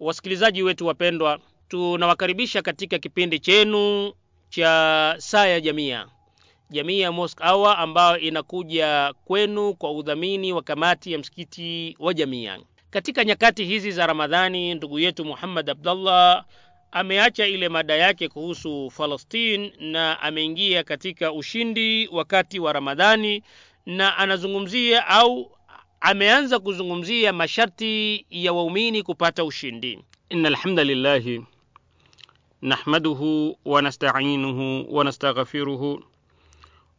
wasikilizaji wetu wapendwa tunawakaribisha katika kipindi chenu cha saa ya jamia. Jamii ya mosque hour ambayo inakuja kwenu kwa udhamini wa kamati ya msikiti wa jamia. Katika nyakati hizi za ramadhani ndugu yetu muhammad abdullah ameacha ile mada yake kuhusu falastin na ameingia katika ushindi wakati wa ramadhani na anazungumzia au ameanza kuzungumzia masharti ya waumini kupata ushindi. Ina alhamdulillahi nahmaduhu wanasta'inuhu wanastaghfiruhu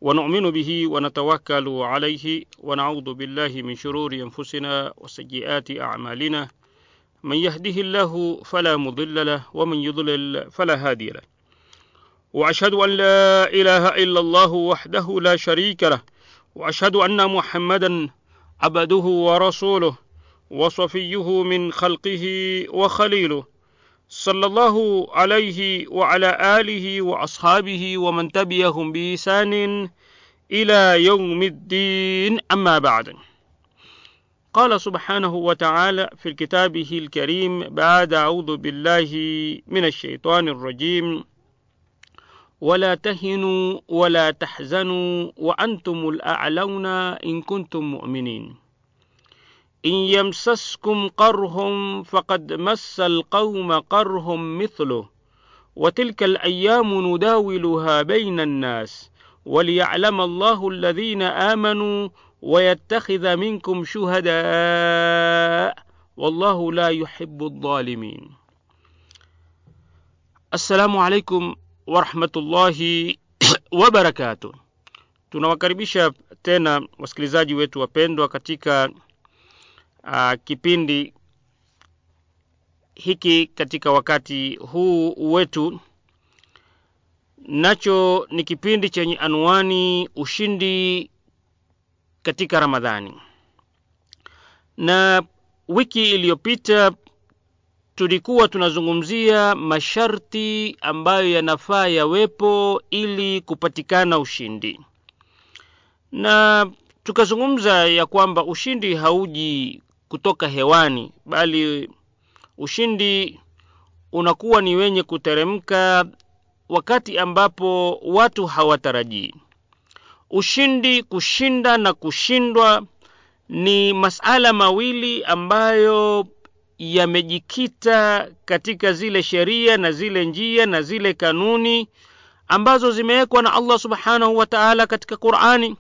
ونؤمن به ونتوكل عليه ونعوذ بالله من شرور انفسنا وسيئات اعمالنا من يهده الله فلا مضل له ومن يضلل فلا هادي له واشهد ان لا اله الا الله وحده لا شريك له واشهد ان محمدا عبده ورسوله وصفيه من خلقه وخليله. صلى الله عليه وعلى آله وأصحابه ومن تبعهم بإحسان إلى يوم الدين. أما بعد قال سبحانه وتعالى في كتابه الكريم بعد أعوذ بالله من الشيطان الرجيم. ولا تهنوا ولا تحزنوا وأنتم الأعلون إن كنتم مؤمنين. إن يمسسكم قره فقد مس القوم قره مثله وتلك الأيام نداولها بين الناس وليعلم الله الذين آمنوا ويتخذ منكم شهداء والله لا يحب الظالمين. السلام عليكم warahmatullahi wabarakatuh. Tunawakaribisha tena wasikilizaji wetu wapendwa katika uh, kipindi hiki katika wakati huu wetu, nacho ni kipindi chenye anwani ushindi katika Ramadhani, na wiki iliyopita tulikuwa tunazungumzia masharti ambayo yanafaa yawepo ili kupatikana ushindi. Na tukazungumza ya kwamba ushindi hauji kutoka hewani bali ushindi unakuwa ni wenye kuteremka wakati ambapo watu hawatarajii. Ushindi kushinda na kushindwa ni masala mawili ambayo yamejikita katika zile sheria na zile njia na zile kanuni ambazo zimewekwa na allah subhanahu wa taala katika qurani.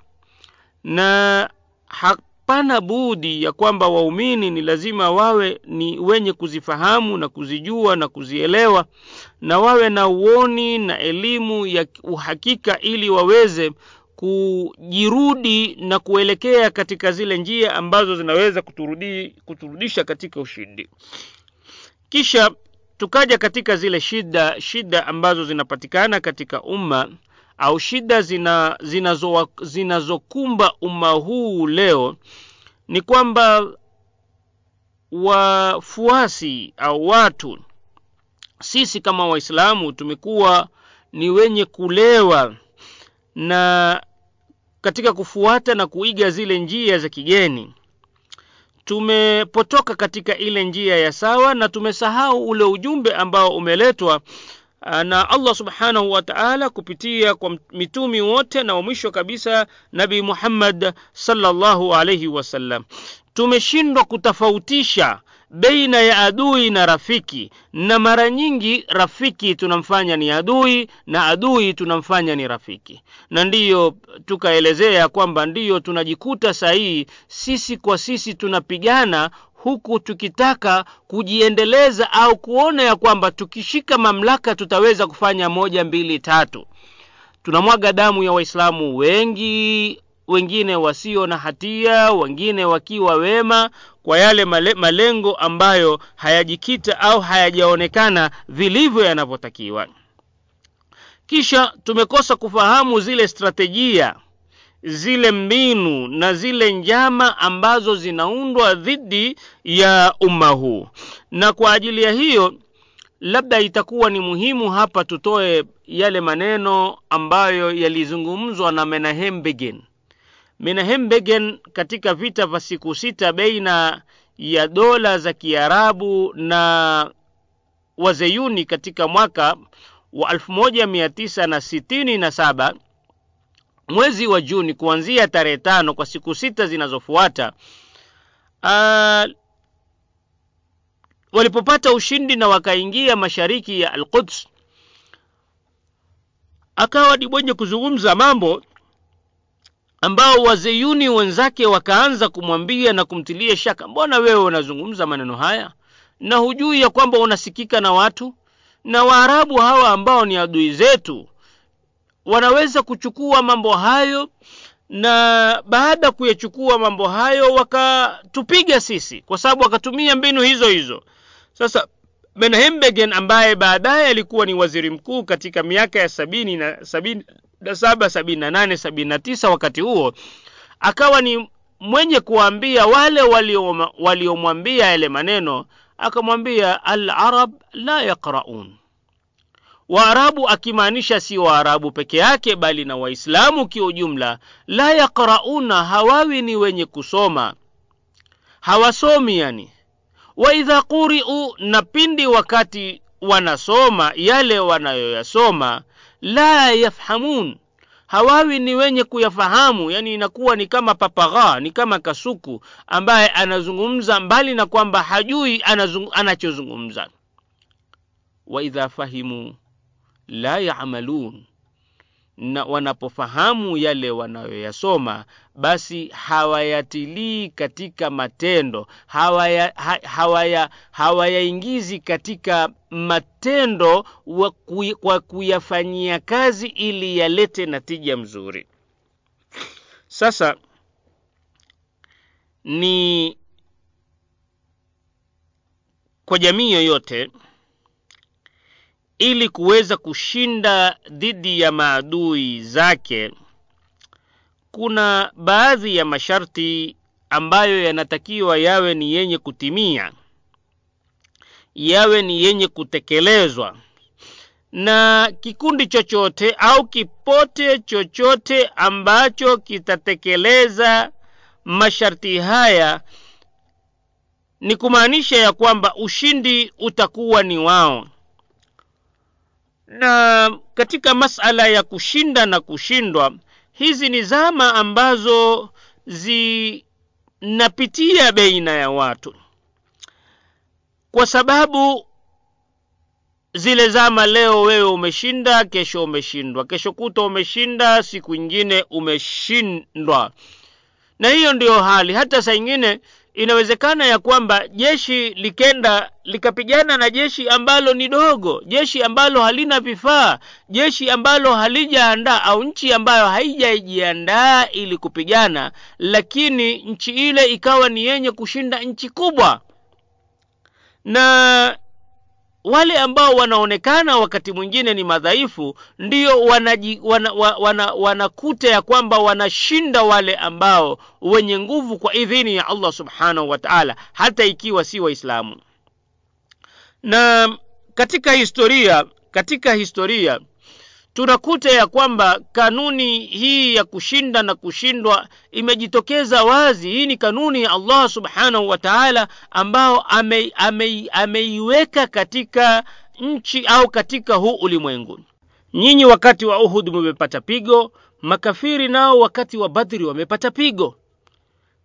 Na hapana budi ya kwamba waumini ni lazima wawe ni wenye kuzifahamu na kuzijua na kuzielewa na wawe na uoni na elimu ya uhakika ili waweze kujirudi na kuelekea katika zile njia ambazo zinaweza kuturudi, kuturudisha katika ushindi. Kisha tukaja katika zile shida shida ambazo zinapatikana katika umma au shida zinazokumba zina zina umma huu leo ni kwamba wafuasi au watu sisi kama waislamu tumekuwa ni wenye kulewa na katika kufuata na kuiga zile njia za kigeni. Tumepotoka katika ile njia ya sawa na tumesahau ule ujumbe ambao umeletwa na allah subhanahu wa taala kupitia kwa mitumi wote na mwisho kabisa Nabi muhammad salllahu alaihi wasallam tumeshindwa kutofautisha baina ya adui na rafiki. Na mara nyingi rafiki tunamfanya ni adui na adui tunamfanya ni rafiki. Na ndiyo tukaelezea kwamba ndiyo tunajikuta sahihi sisi kwa sisi tunapigana huku tukitaka kujiendeleza au kuona ya kwamba tukishika mamlaka tutaweza kufanya moja mbili tatu. Tunamwaga damu ya waislamu wengi wengine wasio na hatia wengine wakiwa wema kwa yale male, malengo ambayo hayajikita au hayajaonekana vilivyo yanavyotakiwa. Kisha tumekosa kufahamu zile stratejia zile mbinu na zile njama ambazo zinaundwa dhidi ya umma huu. Na kwa ajili ya hiyo labda itakuwa ni muhimu hapa tutoe yale maneno ambayo yalizungumzwa na menahem begin menahem begin katika vita vya siku sita baina ya dola za kiarabu na wazeyuni katika mwaka wa 1967 mwezi wa juni kuanzia tarehe tano kwa siku sita zinazofuata uh, walipopata ushindi na wakaingia mashariki ya alquds. Akawa ni mwenye kuzungumza mambo ambao wazeyuni wenzake wakaanza kumwambia na kumtilia shaka mbona wewe unazungumza maneno haya? Na hujui ya kwamba unasikika na watu? Na waarabu hawa ambao ni adui zetu wanaweza kuchukua mambo hayo? Na baada ya kuyachukua mambo hayo wakatupiga sisi kwa sababu wakatumia mbinu hizo hizo. Sasa menhembegen ambaye baadaye alikuwa ni waziri mkuu katika miaka ya sabini na sabini saba sabini na nane sabini na tisa wakati huo akawa ni mwenye kuwaambia wale waliomwambia yale maneno akamwambia alarab la yaqraun. Waarabu akimaanisha si waarabu peke yake bali na waislamu kiujumla la yaqrauna hawawi ni wenye kusoma. Hawasomi yani. Waidha quriu na pindi wakati wanasoma yale wanayoyasoma la yafhamun. Hawawi ni wenye kuyafahamu yani inakuwa ni kama papagha ni kama kasuku ambaye anazungumza mbali na kwamba hajui anachozungumza. Waidha fahimu la yamalun na wanapofahamu yale wanayoyasoma basi hawayatilii katika matendo hawaya, ha, hawaya, hawayaingizi katika matendo kwa kuyafanyia kazi ili yalete natija mzuri. Sasa ni kwa jamii yoyote ili kuweza kushinda dhidi ya maadui zake kuna baadhi ya masharti ambayo yanatakiwa yawe ni yenye kutimia yawe ni yenye kutekelezwa. Na kikundi chochote au kipote chochote ambacho kitatekeleza masharti haya ni kumaanisha ya kwamba ushindi utakuwa ni wao na katika masala ya kushinda na kushindwa hizi ni zama ambazo zinapitia beina ya watu. Kwa sababu zile zama leo wewe umeshinda kesho umeshindwa kesho kuta umeshinda siku ingine umeshindwa. Na hiyo ndiyo hali. Hata saa ingine inawezekana ya kwamba jeshi likenda likapigana na jeshi ambalo ni dogo jeshi ambalo halina vifaa jeshi ambalo halijaandaa au nchi ambayo haijajiandaa ili kupigana lakini nchi ile ikawa ni yenye kushinda nchi kubwa. Na wale ambao wanaonekana wakati mwingine ni madhaifu ndio wanaji, wana, wana, wanakuta ya kwamba wanashinda wale ambao wenye nguvu kwa idhini ya allah subhanahu wa taala hata ikiwa si waislamu. Na katika historia katika historia tunakuta ya kwamba kanuni hii ya kushinda na kushindwa imejitokeza wazi. Hii ni kanuni ya allah subhanahu wa taala ambao ameiweka ame, ame katika nchi au katika huu ulimwengu. Nyinyi wakati wa uhud mumepata pigo makafiri nao wakati wa badri wamepata pigo.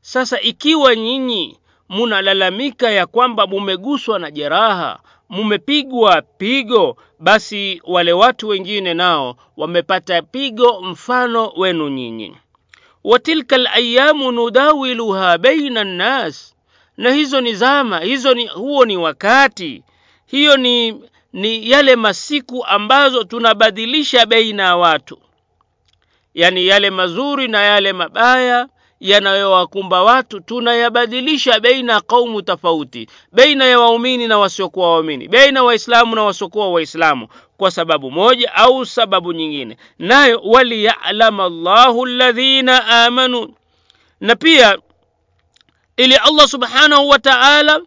Sasa ikiwa nyinyi munalalamika ya kwamba mumeguswa na jeraha mumepigwa pigo basi wale watu wengine nao wamepata pigo mfano wenu nyinyi. Watilka alayamu nudawiluha baina nnas na hizo ni zama hizo ni huo ni wakati. Hiyo ni ni yale masiku ambazo tunabadilisha baina ya watu. Yani yale mazuri na yale mabaya yanayowakumba watu tunayabadilisha baina kaumu tofauti baina ya waumini na wasiokuwa waumini baina waislamu na wasiokuwa waislamu kwa sababu moja au sababu nyingine. Nayo waliyalama llahu ladhina amanu. Na pia ili allah subhanahu wa taala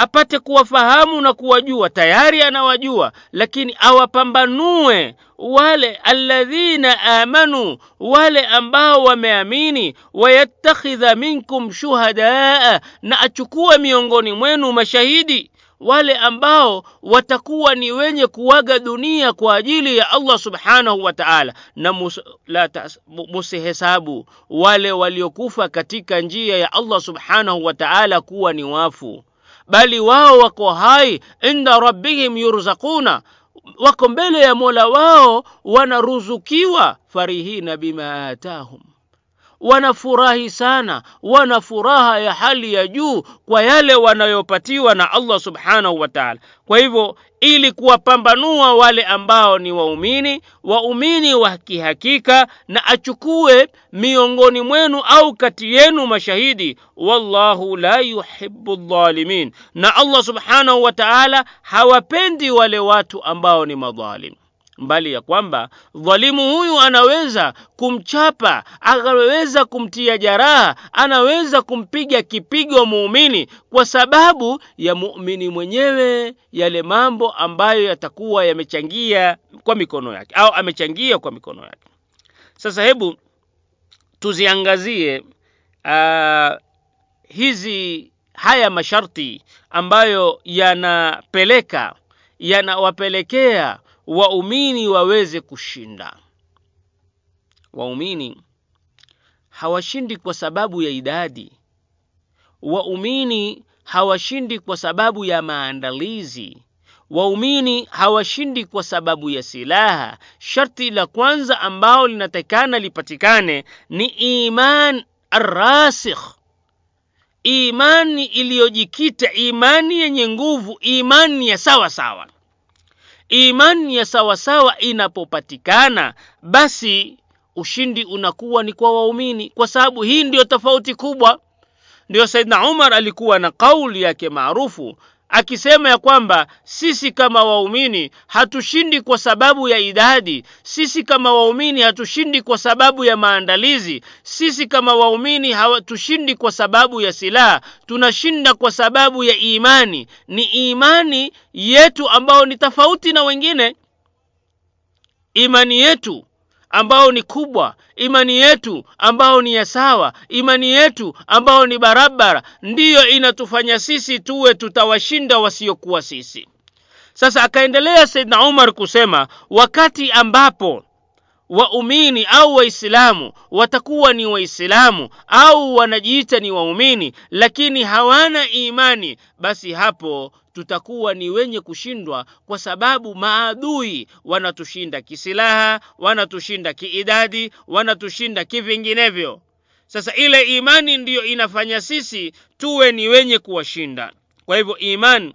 apate kuwafahamu na kuwajua. Tayari anawajua lakini awapambanue wale alladhina amanu wale ambao wameamini. Wayattakhidha minkum shuhadaa na achukue miongoni mwenu mashahidi wale ambao watakuwa ni wenye kuwaga dunia kwa ajili ya Allah subhanahu wa ta'ala. Na mus, musihesabu wale waliokufa katika njia ya Allah subhanahu wa ta'ala kuwa ni wafu bali wao wako hai inda rabbihim yurzaquna. Wako mbele ya mola wao wanaruzukiwa. Farihina bima atahum wanafurahi sana wana furaha ya hali ya juu kwa yale wanayopatiwa na Allah subhanahu wa ta'ala. Kwa hivyo ili kuwapambanua wale ambao ni waumini waumini wa kihakika na achukue miongoni mwenu au kati yenu mashahidi wallahu la yuhibbu dhalimin na Allah subhanahu wa ta'ala hawapendi wale watu ambao ni madhalim mbali ya kwamba dhalimu huyu anaweza kumchapa anaweza kumtia jaraha anaweza kumpiga kipigo muumini kwa sababu ya muumini mwenyewe yale mambo ambayo yatakuwa yamechangia kwa mikono yake au amechangia kwa mikono yake. Sasa hebu tuziangazie uh, hizi haya masharti ambayo yanapeleka yanawapelekea waumini waweze kushinda. Waumini hawashindi kwa sababu ya idadi. Waumini hawashindi kwa sababu ya maandalizi. Waumini hawashindi kwa sababu ya silaha. Sharti la kwanza ambao linatakana lipatikane ni iman arasikh imani iliyojikita imani yenye nguvu imani ya sawa sawa imani ya sawasawa inapopatikana basi ushindi unakuwa ni kwa waumini kwa sababu hii ndiyo tofauti kubwa. Ndio saidna umar alikuwa na kauli yake maarufu akisema ya kwamba sisi kama waumini hatushindi kwa sababu ya idadi sisi kama waumini hatushindi kwa sababu ya maandalizi sisi kama waumini hatushindi kwa sababu ya silaha tunashinda kwa sababu ya imani. Ni imani yetu ambayo ni tofauti na wengine. Imani yetu ambao ni kubwa imani yetu ambao ni ya sawa imani yetu ambao ni barabara ndiyo inatufanya sisi tuwe tutawashinda wasiokuwa sisi. Sasa akaendelea saidna umar kusema wakati ambapo waumini au waislamu watakuwa ni waislamu au wanajiita ni waumini lakini hawana imani basi hapo tutakuwa ni wenye kushindwa kwa sababu maadui wanatushinda kisilaha wanatushinda kiidadi wanatushinda kivinginevyo. Sasa ile imani ndiyo inafanya sisi tuwe ni wenye kuwashinda. Kwa hivyo imani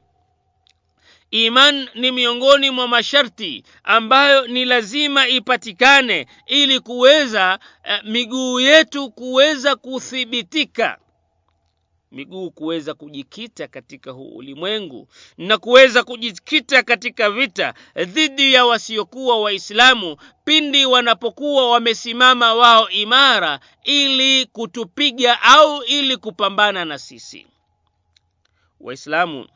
iman ni miongoni mwa masharti ambayo ni lazima ipatikane ili kuweza uh, miguu yetu kuweza kuthibitika. Miguu kuweza kujikita katika huu ulimwengu na kuweza kujikita katika vita dhidi ya wasiokuwa waislamu pindi wanapokuwa wamesimama wao imara ili kutupiga au ili kupambana na sisi. Waislamu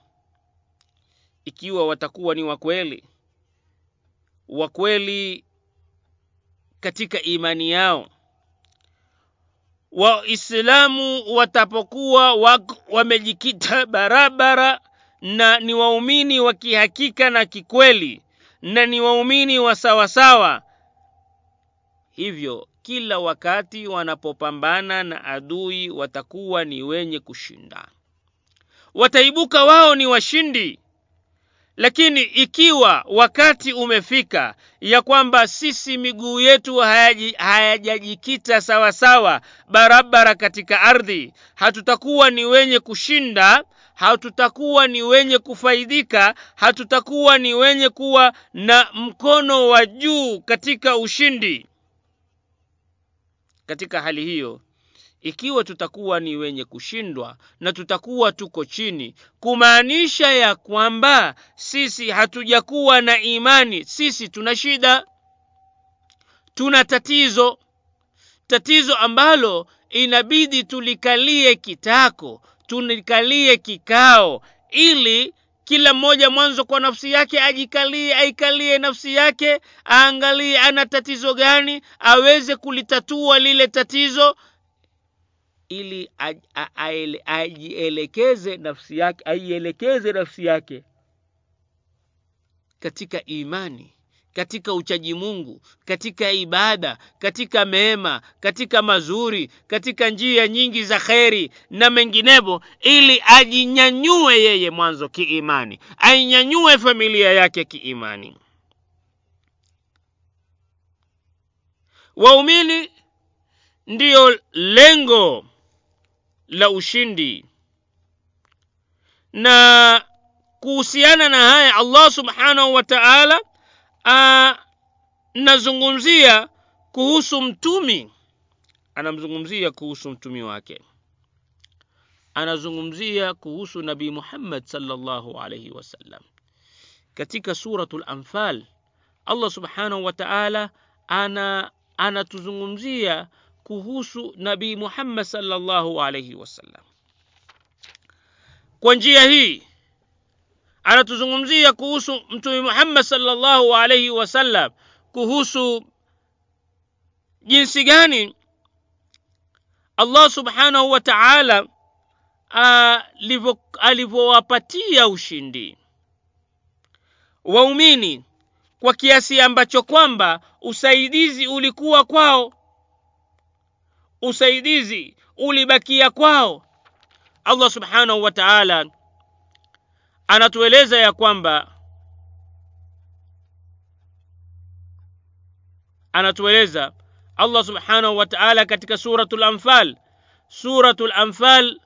ikiwa watakuwa ni wakweli wakweli katika imani yao. Waislamu watapokuwa wamejikita barabara na ni waumini wa kihakika na kikweli na ni waumini wa sawasawa. Hivyo kila wakati wanapopambana na adui watakuwa ni wenye kushinda. Wataibuka wao ni washindi lakini ikiwa wakati umefika ya kwamba sisi miguu yetu hayajajikita sawasawa barabara katika ardhi hatutakuwa ni wenye kushinda hatutakuwa ni wenye kufaidika hatutakuwa ni wenye kuwa na mkono wa juu katika ushindi. Katika hali hiyo ikiwa tutakuwa ni wenye kushindwa na tutakuwa tuko chini kumaanisha ya kwamba sisi hatujakuwa na imani sisi tuna shida. Tuna tatizo. Tatizo ambalo inabidi tulikalie kitako tulikalie kikao ili kila mmoja mwanzo kwa nafsi yake ajikalie aikalie nafsi yake aangalie ana tatizo gani aweze kulitatua lile tatizo ili ajielekeze nafsi yake aielekeze nafsi yake katika imani katika uchaji mungu katika ibada katika mema katika mazuri katika njia nyingi za kheri na menginevo ili ajinyanyue yeye mwanzo kiimani ainyanyue familia yake kiimani. Waumini ndiyo lengo la ushindi. Na kuhusiana na haya allah subhanahu wa taala anazungumzia kuhusu mtumi. Anamzungumzia kuhusu mtumi wake. Anazungumzia kuhusu nabii muhammad salllahu alaihi wasallam katika suratu lanfal allah subhanahu wa taala ana anatuzungumzia kuhusu nabii muhammad salllahu alaihi wasallam kwa njia hii anatuzungumzia kuhusu mtume muhammad salllahu alaihi wasallam kuhusu jinsi gani allah subhanahu wa taala alivyowapatia ushindi. Waumini kwa kiasi ambacho kwamba usaidizi ulikuwa kwao usaidizi ulibakia kwao. Allah subhanahu wa taala anatueleza ya kwamba anatueleza allah subhanahu wa taala katika suratu lanfal suratu lanfal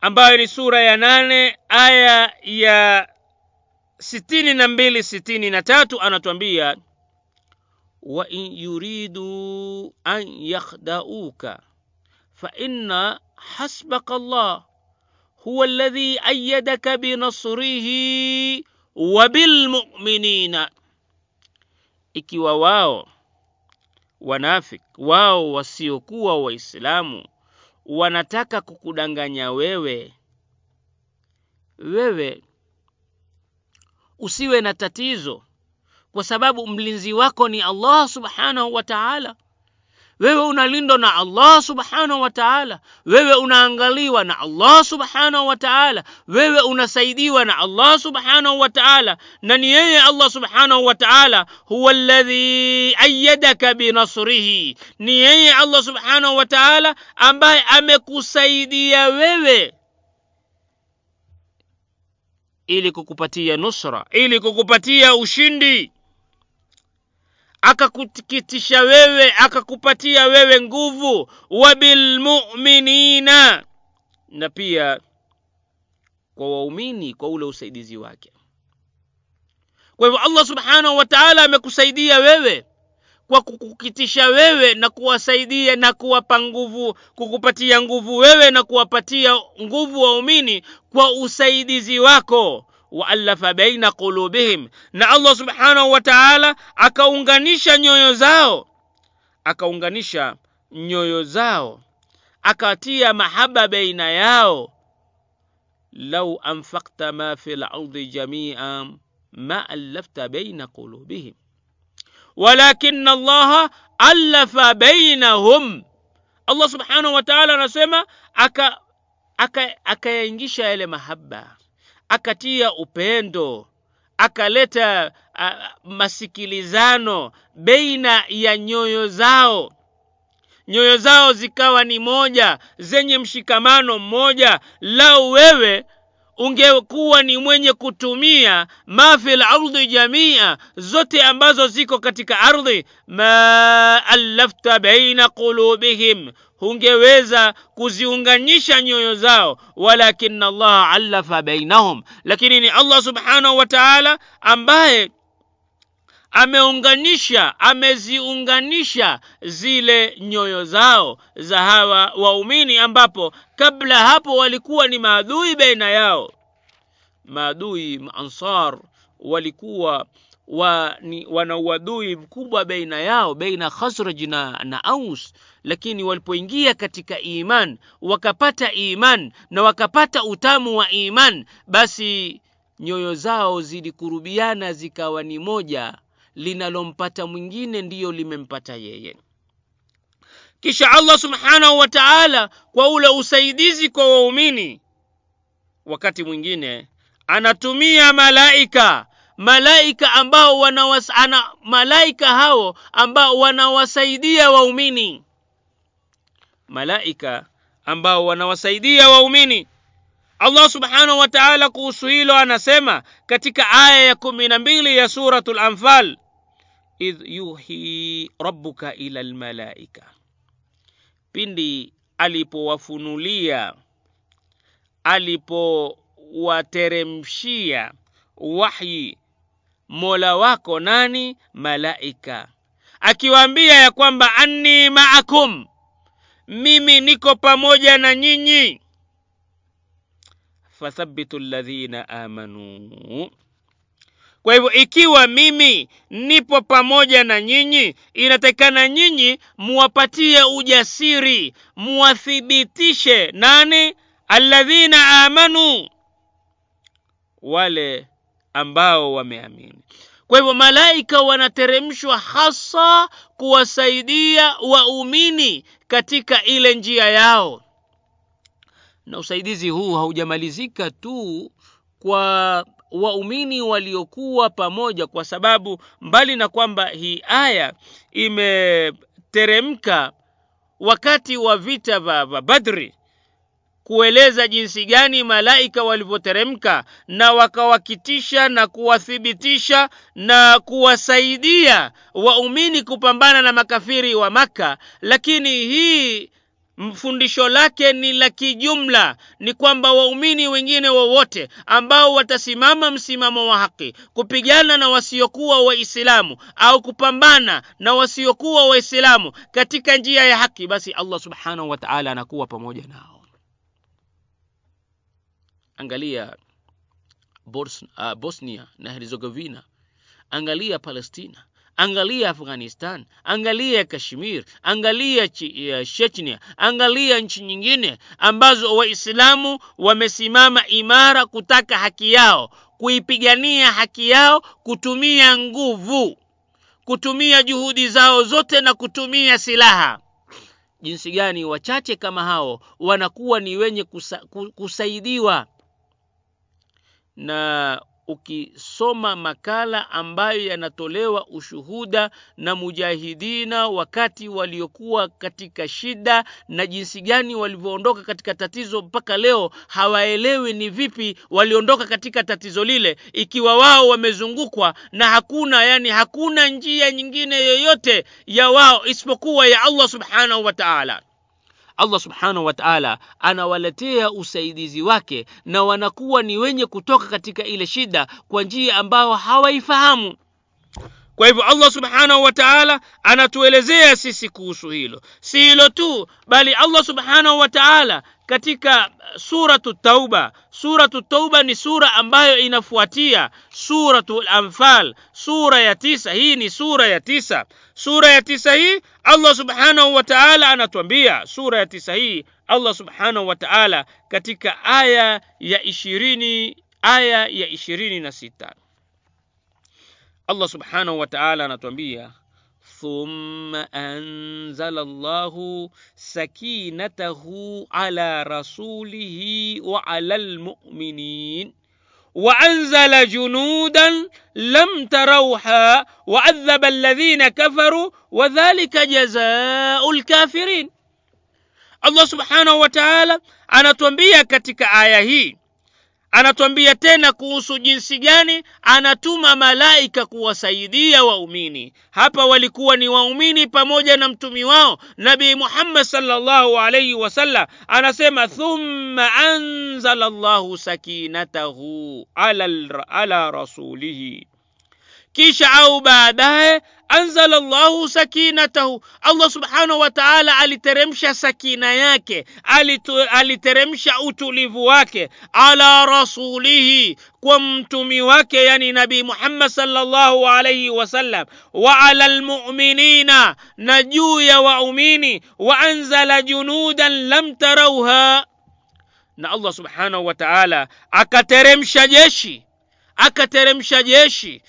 ambayo ni sura ya nane aya ya sitini na mbili sitini na tatu anatuambia wain yuridu an yakhdauka faina hasbaka allah huwa alladhi ayyadaka binasrihi wa bilmuminina ikiwa wao wanafik wao wasiokuwa waislamu wanataka kukudanganya wewe wewe usiwe na tatizo kwa sababu mlinzi wako ni allah subhanahu wa taala. Wewe unalindwa na allah subhanahu wa taala. Wewe unaangaliwa na allah subhanahu wa taala. Wewe unasaidiwa na allah subhanahu wa taala. Na ni yeye allah subhanahu wa taala. Huwa ladhi ayadaka binasrihi ni yeye allah subhanahu wa taala ambaye amekusaidia wewe ili kukupatia nusra ili kukupatia ushindi akakukitisha wewe akakupatia wewe nguvu. Wa bilmuminina na pia kwa waumini kwa ule usaidizi wake. Kwa hivyo allah subhanahu wa taala amekusaidia wewe kwa kukukitisha wewe na kuwasaidia na kuwapa nguvu kukupatia nguvu wewe na kuwapatia nguvu waumini kwa usaidizi wako waalafa baina qulubihim na allah subhanahu wa taala akaunganisha nyoyo zao akaunganisha nyoyo zao akatia mahaba baina yao. Lau anfakta ma fi lardi jamia ma allafta baina qulubihim. Walakin allaha allafa bainahum. Allah subhanahu wa taala anasema akayaingisha aka yale mahaba akatia upendo akaleta uh, masikilizano baina ya nyoyo zao. Nyoyo zao zikawa ni moja zenye mshikamano mmoja. Lau wewe ungekuwa ni mwenye kutumia ma fi lardi jamia zote ambazo ziko katika ardhi ma allafta baina qulubihim hungeweza kuziunganisha nyoyo zao walakin allah allafa bainahum. Lakini ni allah subhanahu wa taala ambaye ameunganisha ameziunganisha zile nyoyo zao za hawa waumini ambapo kabla hapo walikuwa ni maadui baina yao. Maadui maansar walikuwa wa, wana uadui mkubwa baina yao baina khasraj na, na aus. Lakini walipoingia katika iman wakapata iman na wakapata utamu wa iman basi nyoyo zao zilikurubiana zikawa ni moja linalompata mwingine ndiyo limempata yeye. Kisha allah subhanahu wa taala kwa ule usaidizi kwa waumini wakati mwingine anatumia malaika malaika ambao wanawas, ana, malaika hao ambao wanawasaidia waumini. Malaika ambao wanawasaidia waumini. Allah subhanahu wa taala kuhusu hilo anasema katika aya ya kumi na mbili ya suratu lanfal idh yuhi rabbuka ila lmalaika pindi alipowafunulia alipowateremshia wahyi mola wako nani? Malaika. Akiwaambia ya kwamba anni maakum mimi niko pamoja na nyinyi. Fathabitu ladhina amanuu kwa hivyo ikiwa mimi nipo pamoja na nyinyi inatakikana nyinyi muwapatie ujasiri muwathibitishe nani? Alladhina amanu wale ambao wameamini. Kwa hivyo malaika wanateremshwa hasa kuwasaidia waumini katika ile njia yao. Na usaidizi huu haujamalizika tu kwa waumini waliokuwa pamoja kwa sababu mbali na kwamba hii aya imeteremka wakati wa vita vya badri kueleza jinsi gani malaika walivyoteremka na wakawakitisha na kuwathibitisha na kuwasaidia waumini kupambana na makafiri wa maka lakini hii mfundisho lake ni la kijumla ni kwamba waumini wengine wowote ambao watasimama msimamo wa haki kupigana na wasiokuwa waislamu au kupambana na wasiokuwa waislamu katika njia ya haki basi allah subhanahu wataala anakuwa pamoja nao. Angalia uh, bosnia na herzegovina. Angalia palestina angalia afghanistan angalia kashmir angalia chechnia angalia nchi nyingine ambazo waislamu wamesimama imara kutaka haki yao kuipigania haki yao kutumia nguvu kutumia juhudi zao zote na kutumia silaha. Jinsi gani wachache kama hao wanakuwa ni wenye kusa, kusaidiwa na ukisoma makala ambayo yanatolewa ushuhuda na mujahidina wakati waliokuwa katika shida na jinsi gani walivyoondoka katika tatizo mpaka leo hawaelewi ni vipi waliondoka katika tatizo lile. Ikiwa wao wamezungukwa na hakuna yani hakuna njia nyingine yoyote ya wao isipokuwa ya allah subhanahu wa taala allah subhanahu wa taala anawaletea usaidizi wake na wanakuwa ni wenye kutoka katika ile shida kwa njia ambayo hawaifahamu. Kwa hivyo allah subhanahu wa taala anatuelezea sisi kuhusu hilo. Si hilo tu bali allah subhanahu wa taala katika suratu tauba. Suratu tauba ni sura ambayo inafuatia suratu lanfal sura ya tisa. Hii ni sura ya tisa. Sura ya tisa hii allah subhanahu wa taala anatuambia. Sura ya tisa hii allah subhanahu wa taala katika aya ya ishirini aya ya ishirini na sita. Allah subhanahu wa taala anatuambia ثم أنزل الله سكينته على رسوله وعلى المؤمنين وأنزل جنودا لم تروها وعذب الذين كفروا وذلك جزاء الكافرين. الله سبحانه وتعالى anatuambia katika aya hii. Anatuambia tena kuhusu jinsi gani anatuma malaika kuwasaidia waumini. Hapa walikuwa ni waumini pamoja na mtumi wao nabii muhammad salllahu alaihi wasallam anasema thumma anzala llahu sakinatahu ala, ala rasulihi kisha au baadaye anzala llahu sakinatahu. Allah subhanahu wa taala aliteremsha sakina yake aliteremsha utulivu wake. Ala rasulihi kwa mtumi wake yani nabii muhammad salllahu alaihi wasallam wa ala lmuminina na juu ya waumini. Wa anzala junudan lam tarauha na allah subhanahu wa taala akateremsha jeshi akateremsha jeshi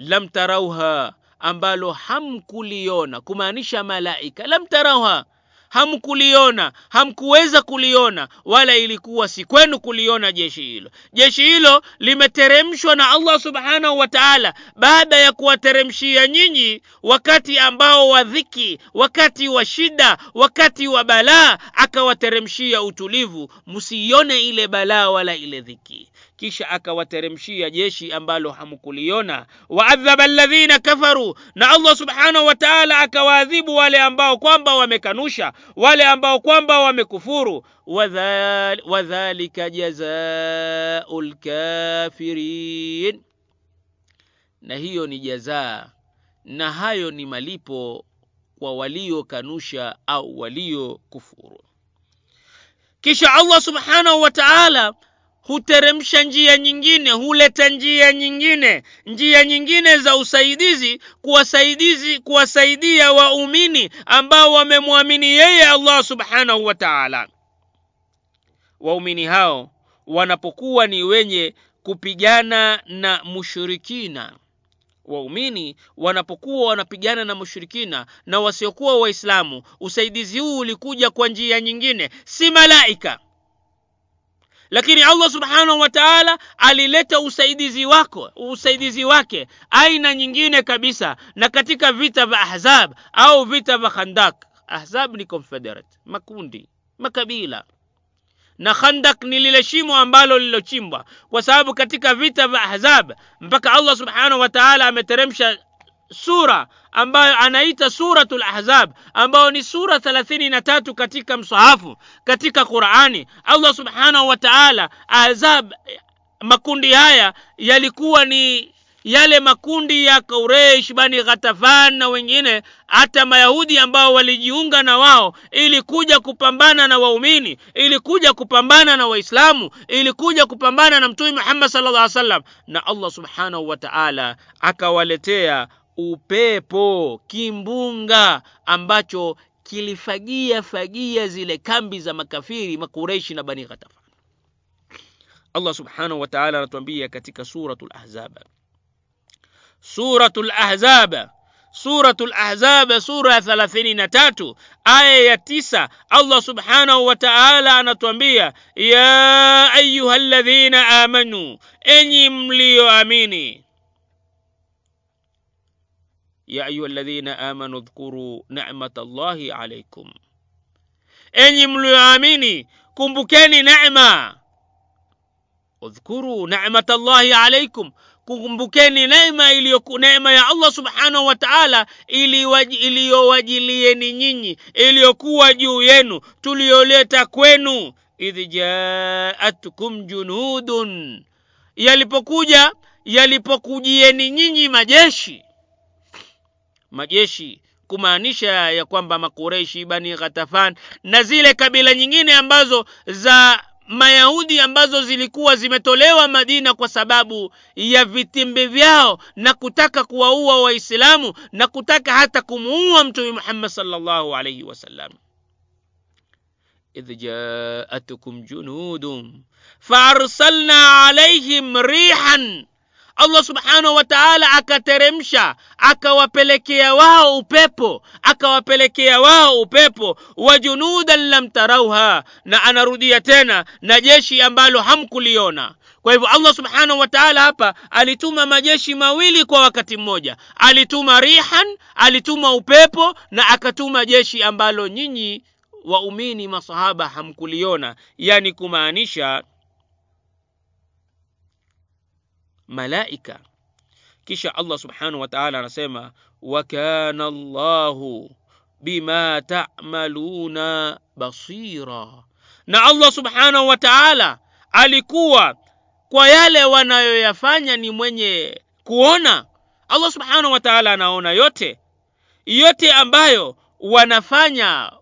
lam tarauha ambalo hamkuliona kumaanisha malaika lam tarauha hamkuliona hamkuweza kuliona wala ilikuwa si kwenu kuliona jeshi hilo. Jeshi hilo limeteremshwa na allah subhanahu wa taala baada ya kuwateremshia nyinyi wakati ambao wa dhiki wakati wa shida wakati wa balaa akawateremshia utulivu. Msiione ile balaa wala ile dhiki kisha akawateremshia jeshi ambalo hamkuliona waadhaba alladhina kafaru na allah subhanahu wa taala akawaadhibu wale ambao kwamba wamekanusha wale ambao kwamba wamekufuru. Wadhalika jazau lkafirin na hiyo ni jazaa. Na hayo ni malipo kwa waliokanusha au waliokufuru. Kisha allah subhanahu wa taala huteremsha njia nyingine huleta njia nyingine njia nyingine za usaidizi kuwasaidizi kuwasaidia waumini ambao wamemwamini yeye allah subhanahu wa taala. Waumini hao wanapokuwa ni wenye kupigana na mushrikina waumini wanapokuwa wanapigana na mushrikina na wasiokuwa waislamu usaidizi huu ulikuja kwa njia nyingine si malaika lakini allah subhanahu wa taala alileta usaidizi wako usaidizi wake aina nyingine kabisa na katika vita vya ahzab au vita vya khandak ahzab ni confederate makundi makabila. Na khandak ni lile shimo ambalo lilochimbwa kwa sababu katika vita vya ahzab mpaka allah subhanahu wa taala ameteremsha sura ambayo anaita suratul ahzab ambayo ni sura thelathini na tatu katika msahafu katika qurani. Allah subhanahu wa taala ahzab makundi haya yalikuwa ni yale makundi ya Quraysh, Bani Ghatafan na wengine, hata Mayahudi ambao walijiunga na wao ili kuja kupambana na waumini, ili kuja kupambana na Waislamu, ili kuja kupambana na Mtume Muhammad sallallahu alaihi wasallam, na Allah subhanahu wa ta'ala akawaletea upepo kimbunga ambacho kilifagia fagia zile kambi za makafiri Makureishi na Bani Ghatafan. Allah subhanahu wa ta'ala anatuambia katika suratul Ahzab. Suratul ahzab. Suratul ahzab sura ya thalathini na tatu aya ya tisa. Allah subhanahu wa taala anatuambia ya ayuha ladhina amanu enyi mliyoamini ya ayuha ladhina amanu dhkuru nemat llahi alaikum enyi mlioamini kumbukeni nema. Udhkuru nemat llahi alaikum kukumbukeni neema iliyoku neema ya Allah subhanahu wa ta'ala iliyowajilieni nyinyi iliyokuwa juu yenu tuliyoleta kwenu. Idh jaatkum junudun. Yalipokuja yalipokujieni nyinyi majeshi majeshi kumaanisha ya kwamba makureishi bani ghatafan na zile kabila nyingine ambazo za mayahudi ambazo zilikuwa zimetolewa madina kwa sababu ya vitimbi vyao na kutaka kuwaua waislamu na kutaka hata kumuua mtume muhammad salllahu alaihi wasallam idh jaatkum junudum faarsalna alaihim rihan allah subhanahu wa taala akateremsha akawapelekea wao upepo akawapelekea wao upepo. Wa junudan lam tarauha na anarudia tena na jeshi ambalo hamkuliona. Kwa hivyo allah subhanahu wa taala hapa alituma majeshi mawili kwa wakati mmoja. Alituma rihan alituma upepo na akatuma jeshi ambalo nyinyi waumini masahaba hamkuliona. Yani kumaanisha malaika. Kisha allah subhanahu wa taala anasema wakana allahu bima tamaluna basira. Na allah subhanahu wa taala alikuwa kwa yale wanayoyafanya ni mwenye kuona. Allah subhanahu wa taala anaona yote yote ambayo wanafanya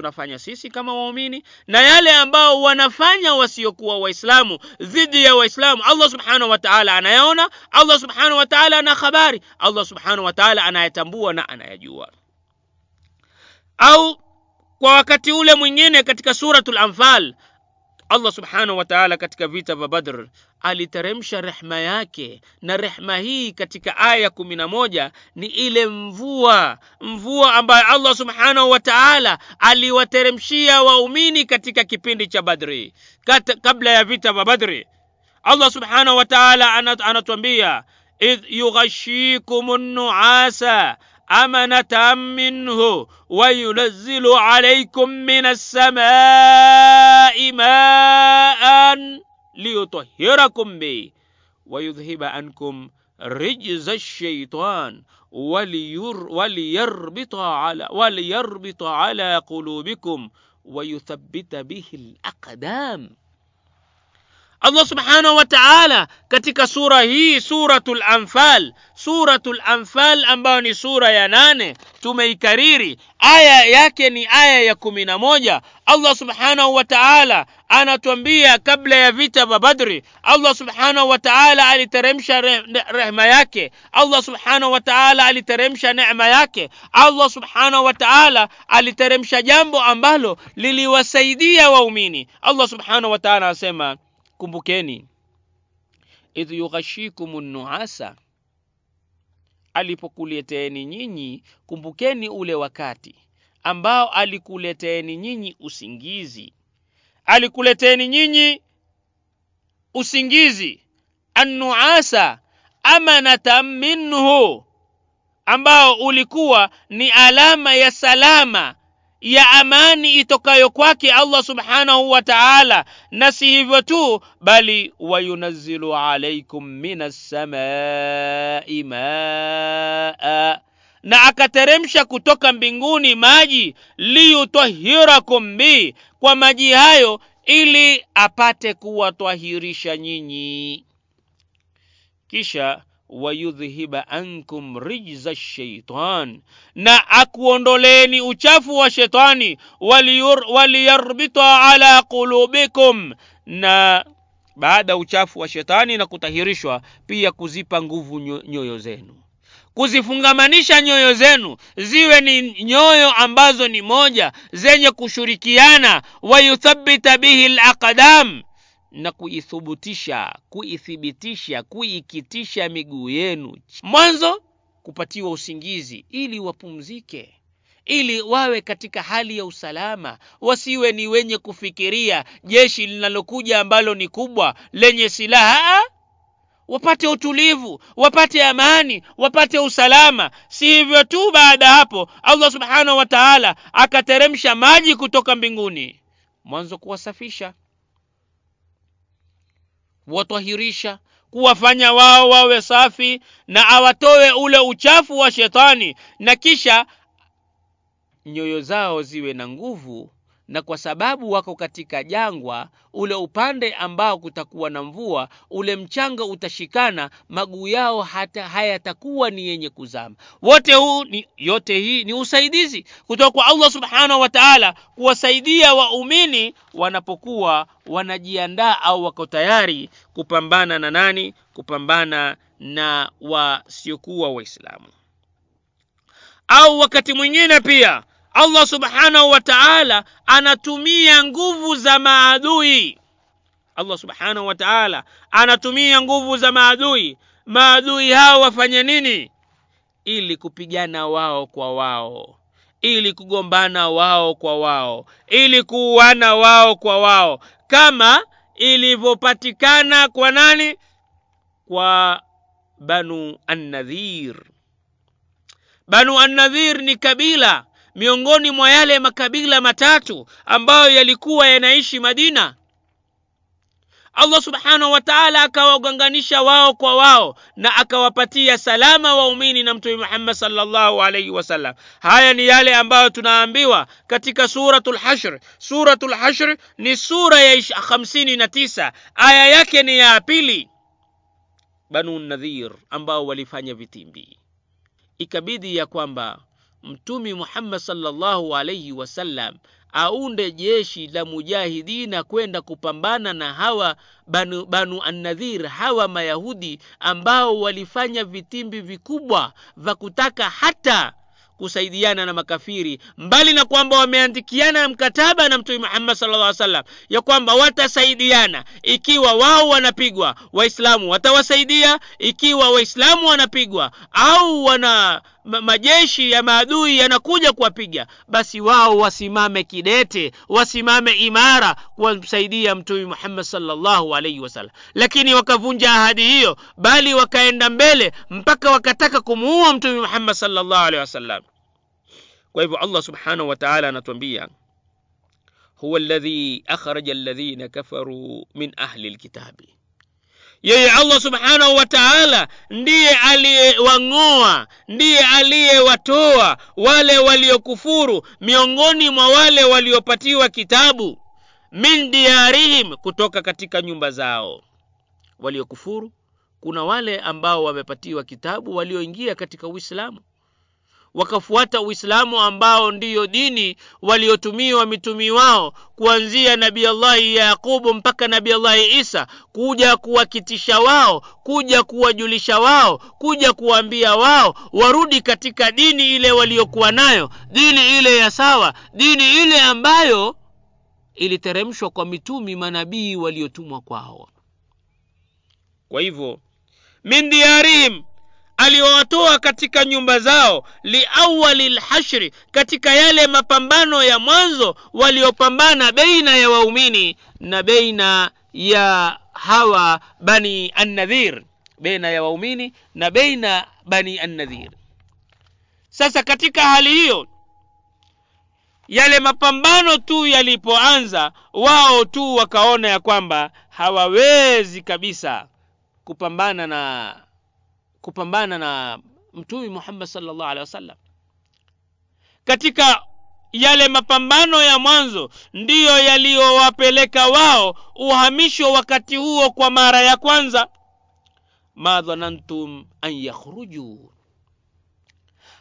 tunafanya sisi kama waumini na yale ambao wanafanya wasiokuwa waislamu dhidi ya waislamu. Allah subhanahu wataala anayaona allah subhanahu wataala ana habari allah subhanahu wataala anayatambua na anayajua. Au kwa wakati ule mwingine katika suratul anfal allah subhanahu wataala katika vita vya badr aliteremsha rehma yake na rehma hii katika aya kumi na moja ni ile mvua mvua ambayo allah subhanahu wa taala aliwateremshia waumini katika kipindi cha badri kabla ya vita vya badri allah subhanahu wa taala anatuambia idh yughashikum nuasa أمنة منه وينزل عليكم من السماء ماء ليطهركم به ويذهب عنكم رجز الشيطان ولير وليربط على وليربط على قلوبكم ويثبت به الأقدام. Allah subhanahu wa taala katika sura hii suratul anfal suratul anfal ambayo ni sura ya nane tumeikariri. Aya yake ni aya ya kumi na moja. Allah subhanahu wa taala anatwambia kabla ya vita vya badri allah subhanahu wa taala aliteremsha rehma yake. Allah subhanahu wa taala aliteremsha neema yake. Allah subhanahu wa taala aliteremsha jambo ambalo liliwasaidia waumini. Allah subhanahu wa taala anasema kumbukeni idh yughashikum nuasa alipokuleteeni nyinyi kumbukeni ule wakati ambao alikuleteeni nyinyi usingizi. Alikuleteeni nyinyi usingizi annuasa amanata minhu ambao ulikuwa ni alama ya salama ya amani itokayo kwake allah subhanahu wa taala. Na si hivyo tu bali wayunazzilu alaikum min assamai maa na akateremsha kutoka mbinguni maji liyutahirakum bi kwa maji hayo ili apate kuwatwahirisha nyinyi. Kisha wayudhhiba ankum rijza shaitan na akuondoleni uchafu wa shetani waliyarbita ala qulubikum na baada ya uchafu wa shetani na kutahirishwa pia kuzipa nguvu nyoyo zenu. Kuzifungamanisha nyoyo zenu ziwe ni nyoyo ambazo ni moja zenye kushurikiana wayuthabita bihi laqdam na kuithubutisha kuithibitisha kuikitisha miguu yenu. Mwanzo kupatiwa usingizi ili wapumzike ili wawe katika hali ya usalama wasiwe ni wenye kufikiria jeshi linalokuja ambalo ni kubwa lenye silaha. Wapate utulivu wapate amani wapate usalama. Si hivyo tu baada hapo allah subhanahu wa taala akateremsha maji kutoka mbinguni. Mwanzo kuwasafisha kuwatwahirisha kuwafanya wao wawe safi na awatoe ule uchafu wa shetani na kisha nyoyo zao ziwe na nguvu na kwa sababu wako katika jangwa ule upande ambao kutakuwa na mvua ule mchanga utashikana maguu yao hata hayatakuwa ni yenye kuzama. Wote huu ni, yote hii ni usaidizi kutoka kwa allah subhanahu wa taala kuwasaidia waumini wanapokuwa wanajiandaa au wako tayari kupambana na nani? Kupambana na wasiokuwa waislamu. Au wakati mwingine pia allah subhanahu wa taala anatumia nguvu za maadui. Allah subhanahu wa taala anatumia nguvu za maadui. Maadui hao wafanye nini? Ili kupigana wao kwa wao. Ili kugombana wao kwa wao. Ili kuuana wao kwa wao. Kama ilivyopatikana kwa nani? Kwa banu annadhir. Banu annadhir ni kabila miongoni mwa yale makabila matatu ambayo yalikuwa yanaishi madina. Allah subhanahu wa taala akawaganganisha wao kwa wao na akawapatia salama waumini na mtume muhammad salllahu alaihi wasallam haya ni yale ambayo tunaambiwa katika suratu lhashr suratu lhashr ni sura ya hamsini na tisa. Aya yake ni ya pili. Banu nadhir ambao walifanya vitimbi. Ikabidi ya kwamba mtumi muhammad salllahu alaihi wasallam aunde jeshi la mujahidina kwenda kupambana na hawa banu, banu annadhir hawa mayahudi ambao walifanya vitimbi vikubwa vya kutaka hata kusaidiana na makafiri. Mbali na kwamba wameandikiana mkataba na mtume muhammad sallallahu alaihi wasallam ya kwamba watasaidiana ikiwa wao wanapigwa waislamu watawasaidia ikiwa waislamu wanapigwa au wana majeshi ya maadui yanakuja kuwapiga basi wao wasimame kidete wasimame imara kumsaidia mtume muhammad salllahu alaihi wasallam lakini wakavunja ahadi hiyo bali wakaenda mbele mpaka wakataka kumuua mtume muhammad salllahu alaihi wasallam kwa hivyo allah subhanahu wataala anatuambia huwa ladhi akhraja alladhina kafaruu min ahli lkitabi yeye allah subhanahu wa taala ndiye aliyewang'oa ndiye aliyewatoa wale waliokufuru miongoni mwa wale waliopatiwa kitabu min diyarihim kutoka katika nyumba zao. Waliokufuru kuna wale ambao wamepatiwa kitabu walioingia katika uislamu wakafuata uislamu ambao ndiyo dini waliotumiwa mitumi wao kuanzia nabi allahi yaqubu mpaka nabi allahi isa kuja kuwakitisha wao kuja kuwajulisha wao kuja kuwaambia wao warudi katika dini ile waliokuwa nayo dini ile ya sawa dini ile ambayo iliteremshwa kwa mitumi manabii waliotumwa kwao. Kwa hivyo min diyarihim aliowatoa katika nyumba zao liawali lhashri katika yale mapambano ya mwanzo waliopambana beina ya waumini na beina ya hawa bani annadhir beina ya waumini na beina bani annadhir. Sasa katika hali hiyo yale mapambano tu yalipoanza wao tu wakaona ya kwamba hawawezi kabisa kupambana na kupambana na mtume muhammad salllahu alehi wasallam. Katika yale mapambano ya mwanzo ndiyo yaliyowapeleka wao uhamisho wakati huo kwa mara ya kwanza. Ma dhanantum an yakhruju.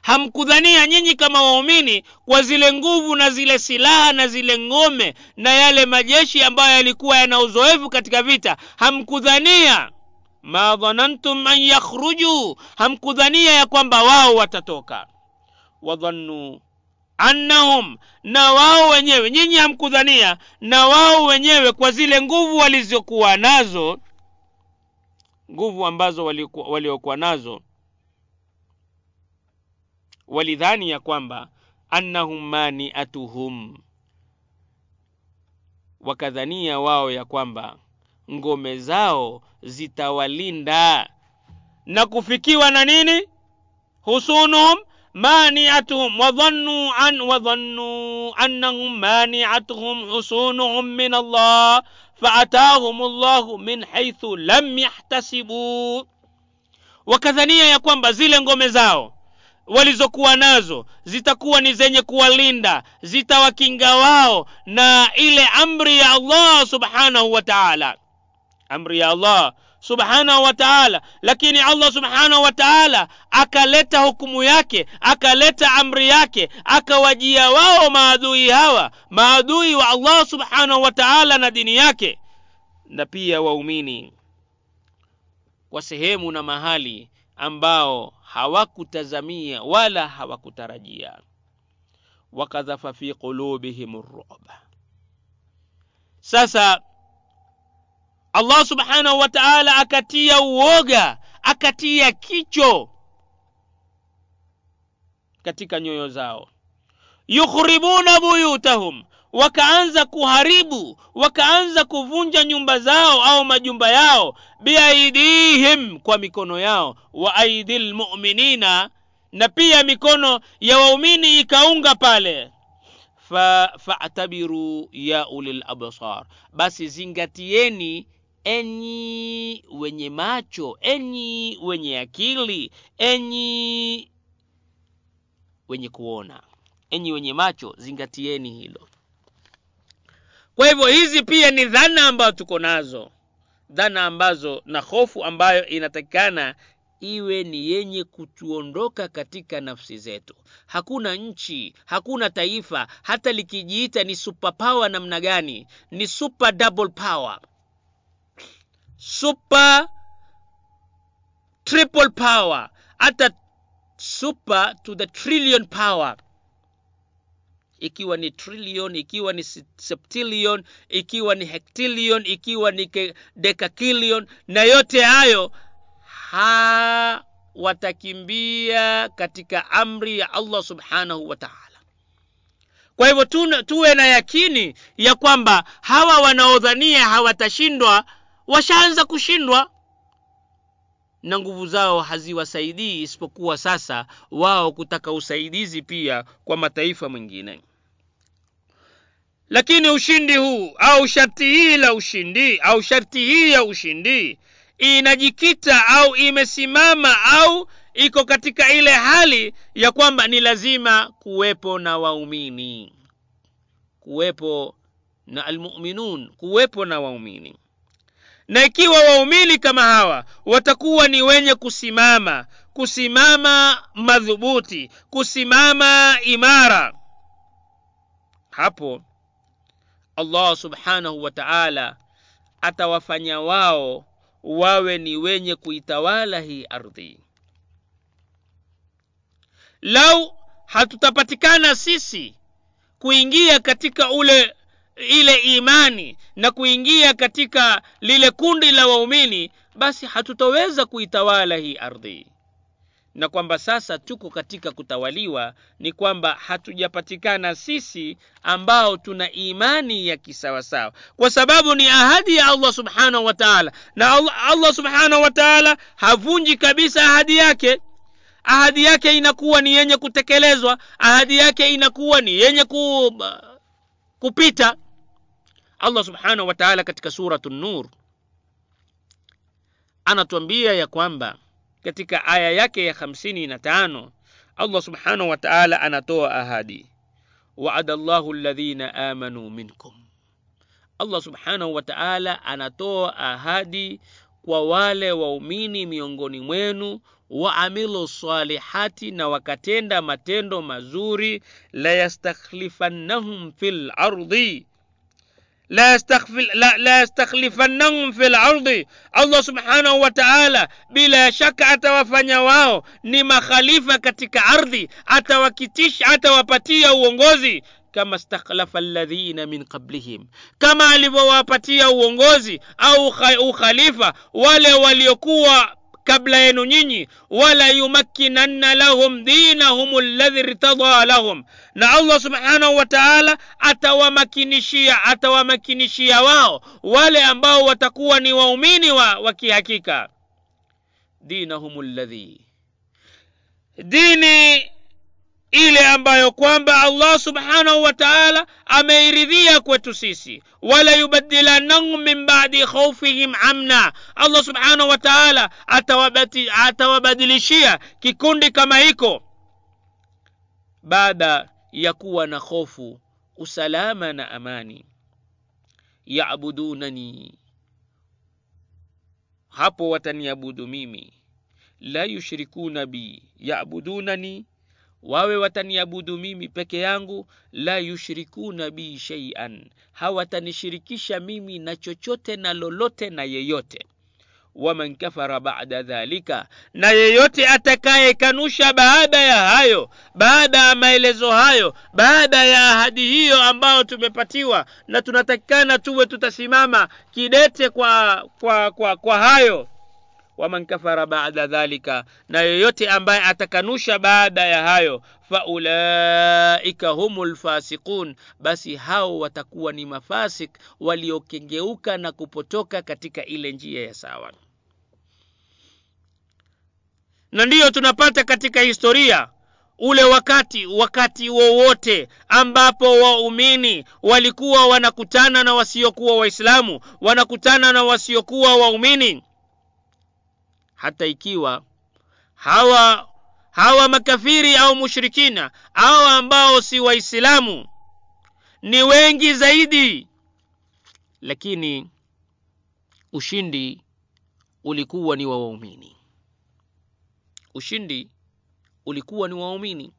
Hamkudhania nyinyi kama waumini kwa zile nguvu na zile silaha na zile ngome na yale majeshi ambayo yalikuwa yana uzoefu katika vita. Hamkudhania ma dhanantum an yakhrujuu hamkudhania ya kwamba wao watatoka. Wadhannu annahum na wao wenyewe nyinyi hamkudhania na wao wenyewe kwa zile nguvu walizokuwa nazo nguvu ambazo waliokuwa nazo walidhani ya kwamba annahum maniatuhum. Wakadhania wao ya kwamba ngome zao zitawalinda. Na kufikiwa na nini? Husunuhum maniatuhum wadhannu an wadhannu annahum maniatuhum husunuhum min Allah faatahum Allahu min haithu lam yahtasibuu wakadhania ya kwamba zile ngome zao walizokuwa nazo zitakuwa ni zenye kuwalinda zitawakinga wao na ile amri ya Allah subhanahu wa ta'ala amri ya Allah subhanahu wa ta'ala. Lakini Allah subhanahu wa ta'ala akaleta hukumu yake akaleta amri yake akawajia wao maadui hawa maadui wa Allah subhanahu wa ta'ala na dini yake. Na pia waumini kwa sehemu na mahali ambao hawakutazamia wala hawakutarajia. Wakadhafa fi qulubihim ruba sasa allah subhanahu wa taala akatia uoga akatia kicho katika nyoyo zao. Yukhribuna buyutahum wakaanza kuharibu wakaanza kuvunja nyumba zao au majumba yao biaidihim kwa mikono yao wa aidi lmuminina na pia mikono ya waumini ikaunga pale. Fatabiru ya ulil absar basi zingatieni enyi wenye macho enyi wenye akili enyi wenye kuona enyi wenye macho zingatieni hilo. Kwa hivyo hizi pia ni dhana ambayo tuko nazo dhana ambazo na hofu ambayo inatakikana iwe ni yenye kutuondoka katika nafsi zetu. Hakuna nchi hakuna taifa hata likijiita ni superpower namna gani ni super double power super triple power. Hata super to the trillion power. Ikiwa ni trillion ikiwa ni septillion ikiwa ni hectillion ikiwa ni decakillion na yote hayo ha watakimbia katika amri ya allah subhanahu wa taala. Kwa hivyo tuwe na yakini ya kwamba hawa wanaodhania hawatashindwa washaanza kushindwa. Na nguvu zao haziwasaidii isipokuwa sasa wao kutaka usaidizi pia kwa mataifa mengine. Lakini ushindi huu au sharti hii la ushindi au sharti hii ya ushindi inajikita au imesimama au iko katika ile hali ya kwamba ni lazima kuwepo na waumini. Kuwepo na almuminun kuwepo na waumini na ikiwa waumini kama hawa watakuwa ni wenye kusimama kusimama madhubuti kusimama imara. Hapo allah subhanahu wa taala atawafanya wao wawe ni wenye kuitawala hii ardhi. Lau hatutapatikana sisi kuingia katika ule ile imani na kuingia katika lile kundi la waumini basi hatutaweza kuitawala hii ardhi. Na kwamba sasa tuko katika kutawaliwa ni kwamba hatujapatikana sisi ambao tuna imani ya kisawasawa. Kwa sababu ni ahadi ya allah subhanahu wa taala. Na allah, allah subhanahu wa taala havunji kabisa ahadi yake. Ahadi yake inakuwa ni yenye kutekelezwa. Ahadi yake inakuwa ni yenye ku, kupita allah subhanahu wa taala katika suratu nur anatuambia ya kwamba katika aya yake ya hamsini na tano allah subhanahu wa taala anatoa ahadi. Waada llahu ladhina amanu minkum. Allah subhanahu wa taala anatoa ahadi kwa wale waumini miongoni mwenu waamilu salihati na wakatenda matendo mazuri لا يستخفل لا لا يستخلفنهم في الأرض. الله سبحانه وتعالى بلا شك اتوفنيا واو. ني مخاليفه كاتيكا أرضي. اتوكيتش اتوباتيا uongozi كما استخلف الذين من قبلهم. كما alivowapatia uongozi أو خليفة. ولا waliokuwa kabla yenu nyinyi wala yumakkinanna lahum dinahum alladhi irtada lahum na allah subhanahu wa taala atawamakinishia atawamakinishia wao wale ambao watakuwa ni waumini wa, wa kihakika dinahum alladhi dini ile ambayo kwamba allah subhanahu wa taala ameiridhia kwetu sisi. Wala yubadilannahum min badi khaufihim amna. Allah subhanahu wa taala atawabadilishia kikundi kama hiko. Baada ya kuwa na hofu usalama na amani yabudunani. Hapo wataniabudu mimi. La yushrikuna bi yabudunani wawe wataniabudu mimi peke yangu la yushrikuna bi sheian hawatanishirikisha mimi na chochote na lolote na yeyote. Waman kafara bada dhalika na yeyote atakayekanusha baada ya hayo baada ya maelezo hayo baada ya ahadi hiyo ambayo tumepatiwa na tunatakikana tuwe tutasimama kidete kwa kwa kwa, kwa hayo waman kafara ba'da dhalika na yoyote ambaye atakanusha baada ya hayo faulaika humu lfasiqun basi hao watakuwa ni mafasik waliokengeuka na kupotoka katika ile njia ya sawa. Na ndiyo tunapata katika historia ule wakati wakati wowote ambapo waumini walikuwa wanakutana na wasiokuwa waislamu wanakutana na wasiokuwa waumini hata ikiwa hawa hawa makafiri au mushrikina au ambao si waislamu ni wengi zaidi. Lakini ushindi ulikuwa ni wa waumini. Ushindi ulikuwa ni waumini.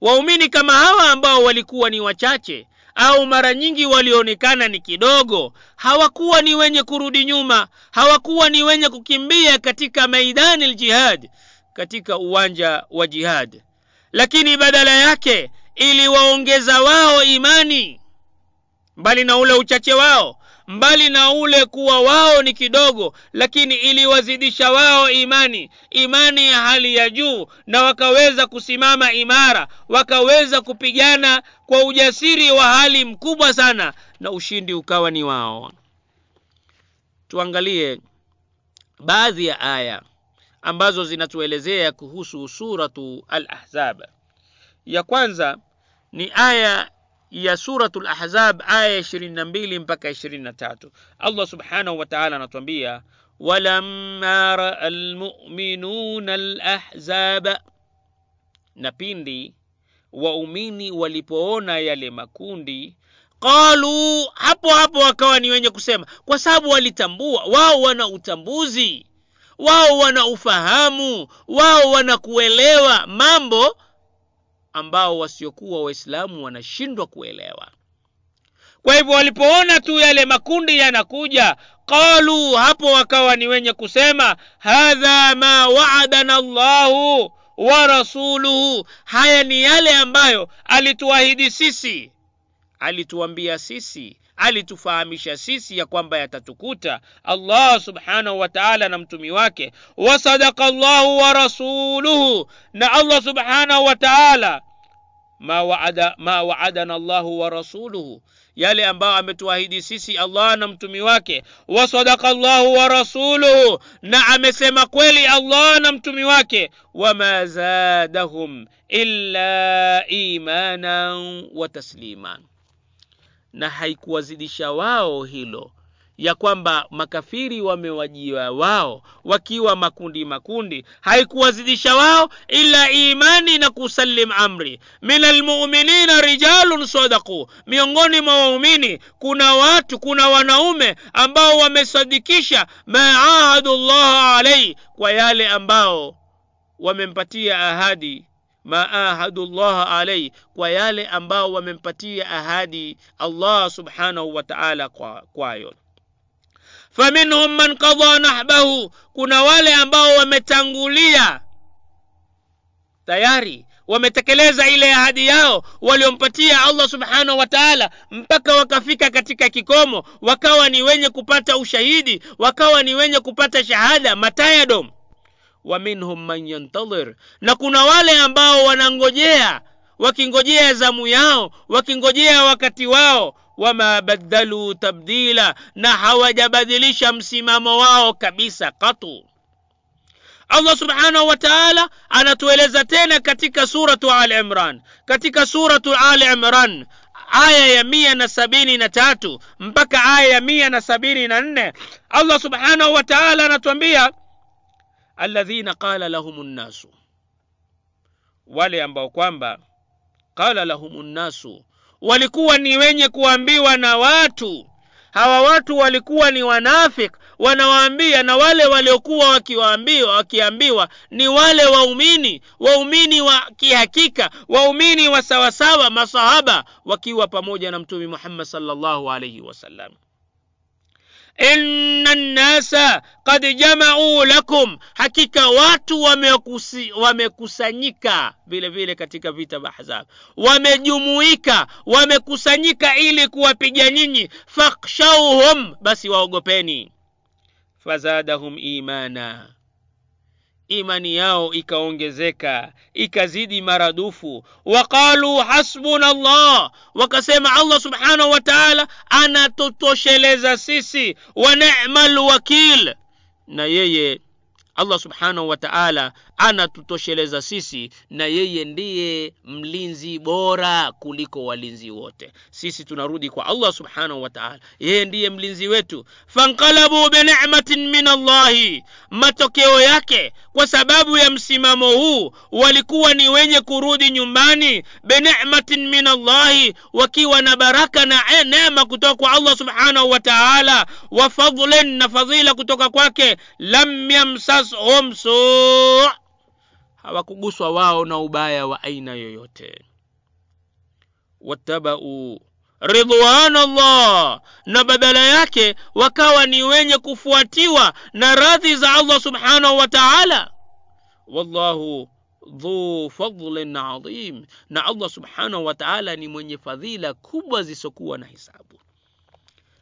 Waumini kama hawa ambao walikuwa ni wachache au mara nyingi walionekana ni kidogo hawakuwa ni wenye kurudi nyuma hawakuwa ni wenye kukimbia katika maidani ljihad katika uwanja wa jihad. Lakini badala yake iliwaongeza wao imani. Mbali na ule uchache wao mbali na ule kuwa wao ni kidogo lakini iliwazidisha wao imani imani ya hali ya juu na wakaweza kusimama imara wakaweza kupigana kwa ujasiri wa hali mkubwa sana na ushindi ukawa ni wao. Tuangalie baadhi ya aya ambazo zinatuelezea kuhusu suratu al-ahzab. Ya kwanza ni aya ya suratu al-ahzab aya 22 mpaka 23 Allah subhanahu wataala anatuambia walamma raa lmuminuna al-ahzaba na pindi waumini walipoona yale makundi qalu hapo hapo wakawa ni wenye kusema kwa sababu walitambua wao wana utambuzi wao wana ufahamu wao wana kuelewa mambo ambao wasiokuwa waislamu wanashindwa kuelewa. Kwa hivyo walipoona tu yale makundi yanakuja qalu hapo wakawa ni wenye kusema hadha ma waadana llahu wa rasuluhu. Haya ni yale ambayo alituahidi sisi. Alituambia sisi alitufahamisha sisi ya kwamba yatatukuta allah subhanahu wa taala na mtumi wake. Wasadaka llahu wa rasuluhu. Na allah subhanahu wa taala ma, waada, ma waadana llahu wa rasuluhu. Yale ambayo ametuahidi sisi allah na mtumi wake. Wasadaka llahu wa rasuluhu. Na amesema kweli allah na mtumi wake. Wama zadahum illa imanan wa taslima. Na haikuwazidisha wao hilo ya kwamba makafiri wamewajia wao wakiwa makundi makundi. Haikuwazidisha wao ila imani na kusalim amri. Min almuminina rijalun sadaku miongoni mwa waumini kuna watu kuna wanaume ambao wamesadikisha maahadu llah alaihi kwa yale ambao wamempatia ahadi. Ma ahadu llah alaihi kwa yale ambao wamempatia ahadi allah subhanahu wa taala kwayo faminhum man qadha nahbahu kuna wale ambao wametangulia. Tayari wametekeleza ile ahadi yao waliompatia allah subhanahu wa taala mpaka wakafika katika kikomo wakawa ni wenye kupata ushahidi wakawa ni wenye kupata shahada matayadom wa minhum man yantadhir na kuna wale ambao wanangojea wakingojea zamu yao wakingojea wakati wao wama badalu tabdila na hawajabadilisha msimamo wao kabisa katu allah subhanahu wa taala anatueleza tena katika suratu al imran katika suratu al imran aya ya mia na sabini na tatu mpaka aya ya mia na sabini na nne allah subhanahu wa taala anatuambia alladhina qala lahum nnasu wale ambao kwamba qala lahum nnasu walikuwa ni wenye kuambiwa na watu. Hawa watu walikuwa ni wanafik wanawaambia na wale waliokuwa wakiwaambiwa wakiambiwa ni wale waumini waumini wa kihakika waumini wa sawasawa masahaba wakiwa pamoja na mtume muhammad salllahu alaihi wasallam inna nnasa kad jamauu lakum. Hakika watu wamekusi, wamekusanyika vile vile katika vita vya ahzab. Wamejumuika wamekusanyika ili kuwapiga nyinyi. Fakhshauhum basi waogopeni. Fazadahum imana imani yao ikaongezeka ikazidi maradufu. Waqalu hasbuna llah wakasema allah subhanahu wa taala anatutosheleza sisi wa nema lwakil na yeye allah subhanahu wa taala anatutosheleza sisi na yeye ndiye mlinzi bora kuliko walinzi wote. Sisi tunarudi kwa allah subhanahu wa taala. Yeye ndiye mlinzi wetu. Fanqalabu binematin min allahi. Matokeo yake kwa sababu ya msimamo huu walikuwa ni wenye kurudi nyumbani binematin min allahi wakiwa na baraka na neema kutoka kwa allah subhanahu wa taala wa fadlin na fadhila kutoka kwake. Lam yamsashum suu hawakuguswa wao na ubaya wa aina yoyote. Wattabau ridwan allah na badala yake wakawa ni wenye kufuatiwa na radhi za allah subhanahu wa taala. Wallahu dhu fadlin adhim na allah subhanahu wa taala ni mwenye fadhila kubwa zisokuwa na hisabu.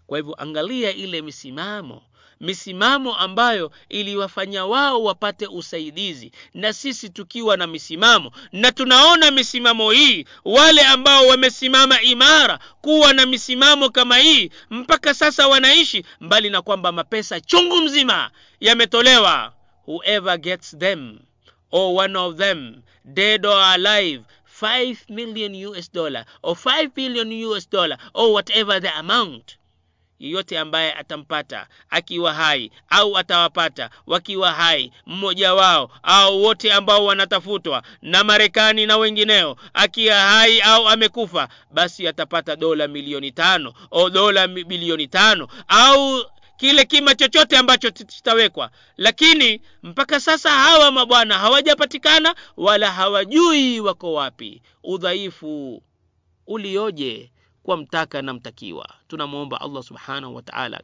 Kwa hivyo angalia ile misimamo misimamo ambayo iliwafanya wao wapate usaidizi na sisi tukiwa na misimamo. Na tunaona misimamo hii wale ambao wamesimama imara kuwa na misimamo kama hii mpaka sasa wanaishi mbali na kwamba mapesa chungu mzima yametolewa. Whoever gets them or one of them dead or alive 5 million us dollar or 5 billion us dollar or whatever the amount yeyote ambaye atampata akiwa hai au atawapata wakiwa hai mmoja wao au wote ambao wanatafutwa na marekani na wengineo akiwa hai au amekufa basi atapata dola milioni tano au dola bilioni tano au kile kima chochote ambacho kitawekwa. Lakini mpaka sasa hawa mabwana hawajapatikana wala hawajui wako wapi. Udhaifu ulioje kwa mtaka na mtakiwa. Tunamwomba allah subhanahu wa taala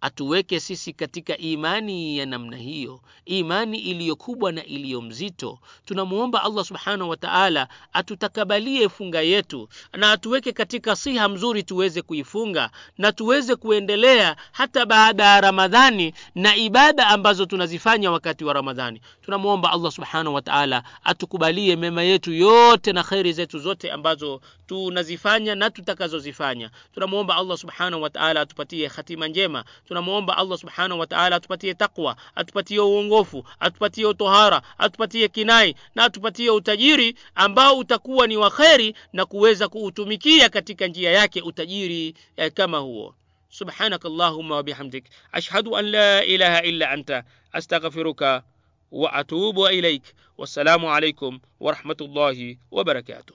atuweke sisi katika imani ya namna hiyo imani iliyokubwa na iliyo mzito. Tunamwomba allah subhanahu wa taala atutakabalie funga yetu na atuweke katika siha mzuri tuweze kuifunga na tuweze kuendelea hata baada ya ramadhani na ibada ambazo tunazifanya wakati wa ramadhani. Tunamwomba allah subhanahu wa taala atukubalie mema yetu yote na kheri zetu zote ambazo tunazifanya na tutakazozifanya. Tunamwomba allah subhanahu wa taala atupatie hatima njema tunamwomba allah subhanahu wa taala atupatie taqwa atupatie uongofu atupatie utohara atupatie kinai na atupatie utajiri ambao utakuwa ni wa kheri na kuweza kuutumikia katika njia yake utajiri eh, kama huo سبحانك اللهم وبحمدك أشهد أن لا إله إلا أنت أستغفرك وأتوب إليك والسلام عليكم ورحمة الله وبركاته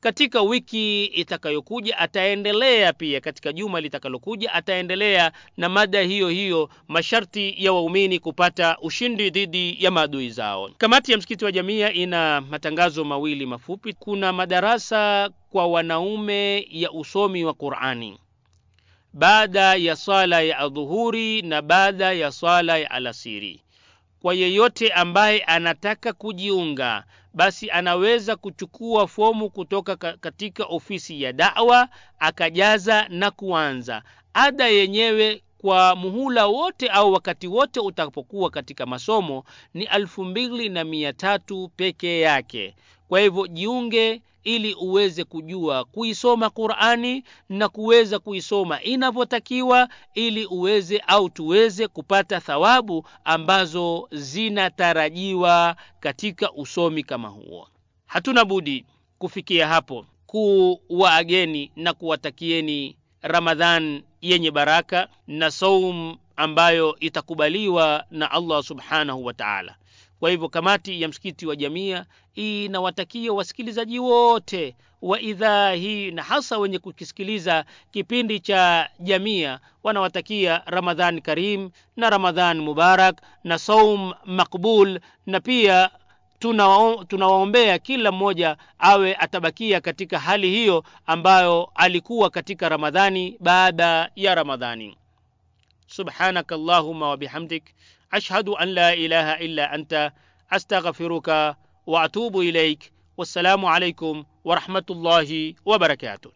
katika wiki itakayokuja ataendelea pia katika juma litakalokuja ataendelea na mada hiyo hiyo masharti ya waumini kupata ushindi dhidi ya maadui zao. Kamati ya msikiti wa jamia ina matangazo mawili mafupi. Kuna madarasa kwa wanaume ya usomi wa qurani baada ya swala ya adhuhuri na baada ya swala ya alasiri. Kwa yeyote ambaye anataka kujiunga basi anaweza kuchukua fomu kutoka katika ofisi ya dawa akajaza na kuanza. Ada yenyewe kwa muhula wote au wakati wote utapokuwa katika masomo ni alfu mbili na mia tatu pekee yake kwa hivyo jiunge ili uweze kujua kuisoma qurani na kuweza kuisoma inavyotakiwa ili uweze au tuweze kupata thawabu ambazo zinatarajiwa katika usomi kama huo. Hatuna budi kufikia hapo kuwaageni na kuwatakieni ramadhan yenye baraka na saum ambayo itakubaliwa na allah subhanahu wa taala. Kwa hivyo kamati ya msikiti wa jamia inawatakia wasikilizaji wote wa idhaa hii na hasa wenye kukisikiliza kipindi cha jamia wanawatakia ramadhan karim na ramadhan mubarak na saum makbul na pia tunawaombea kila mmoja awe atabakia katika hali hiyo ambayo alikuwa katika ramadhani baada ya ramadhani. Subhanaka allahuma wabihamdik ashhadu an la ilaha illa anta astaghfiruka وأتوب إليك. والسلام عليكم ورحمة الله وبركاته.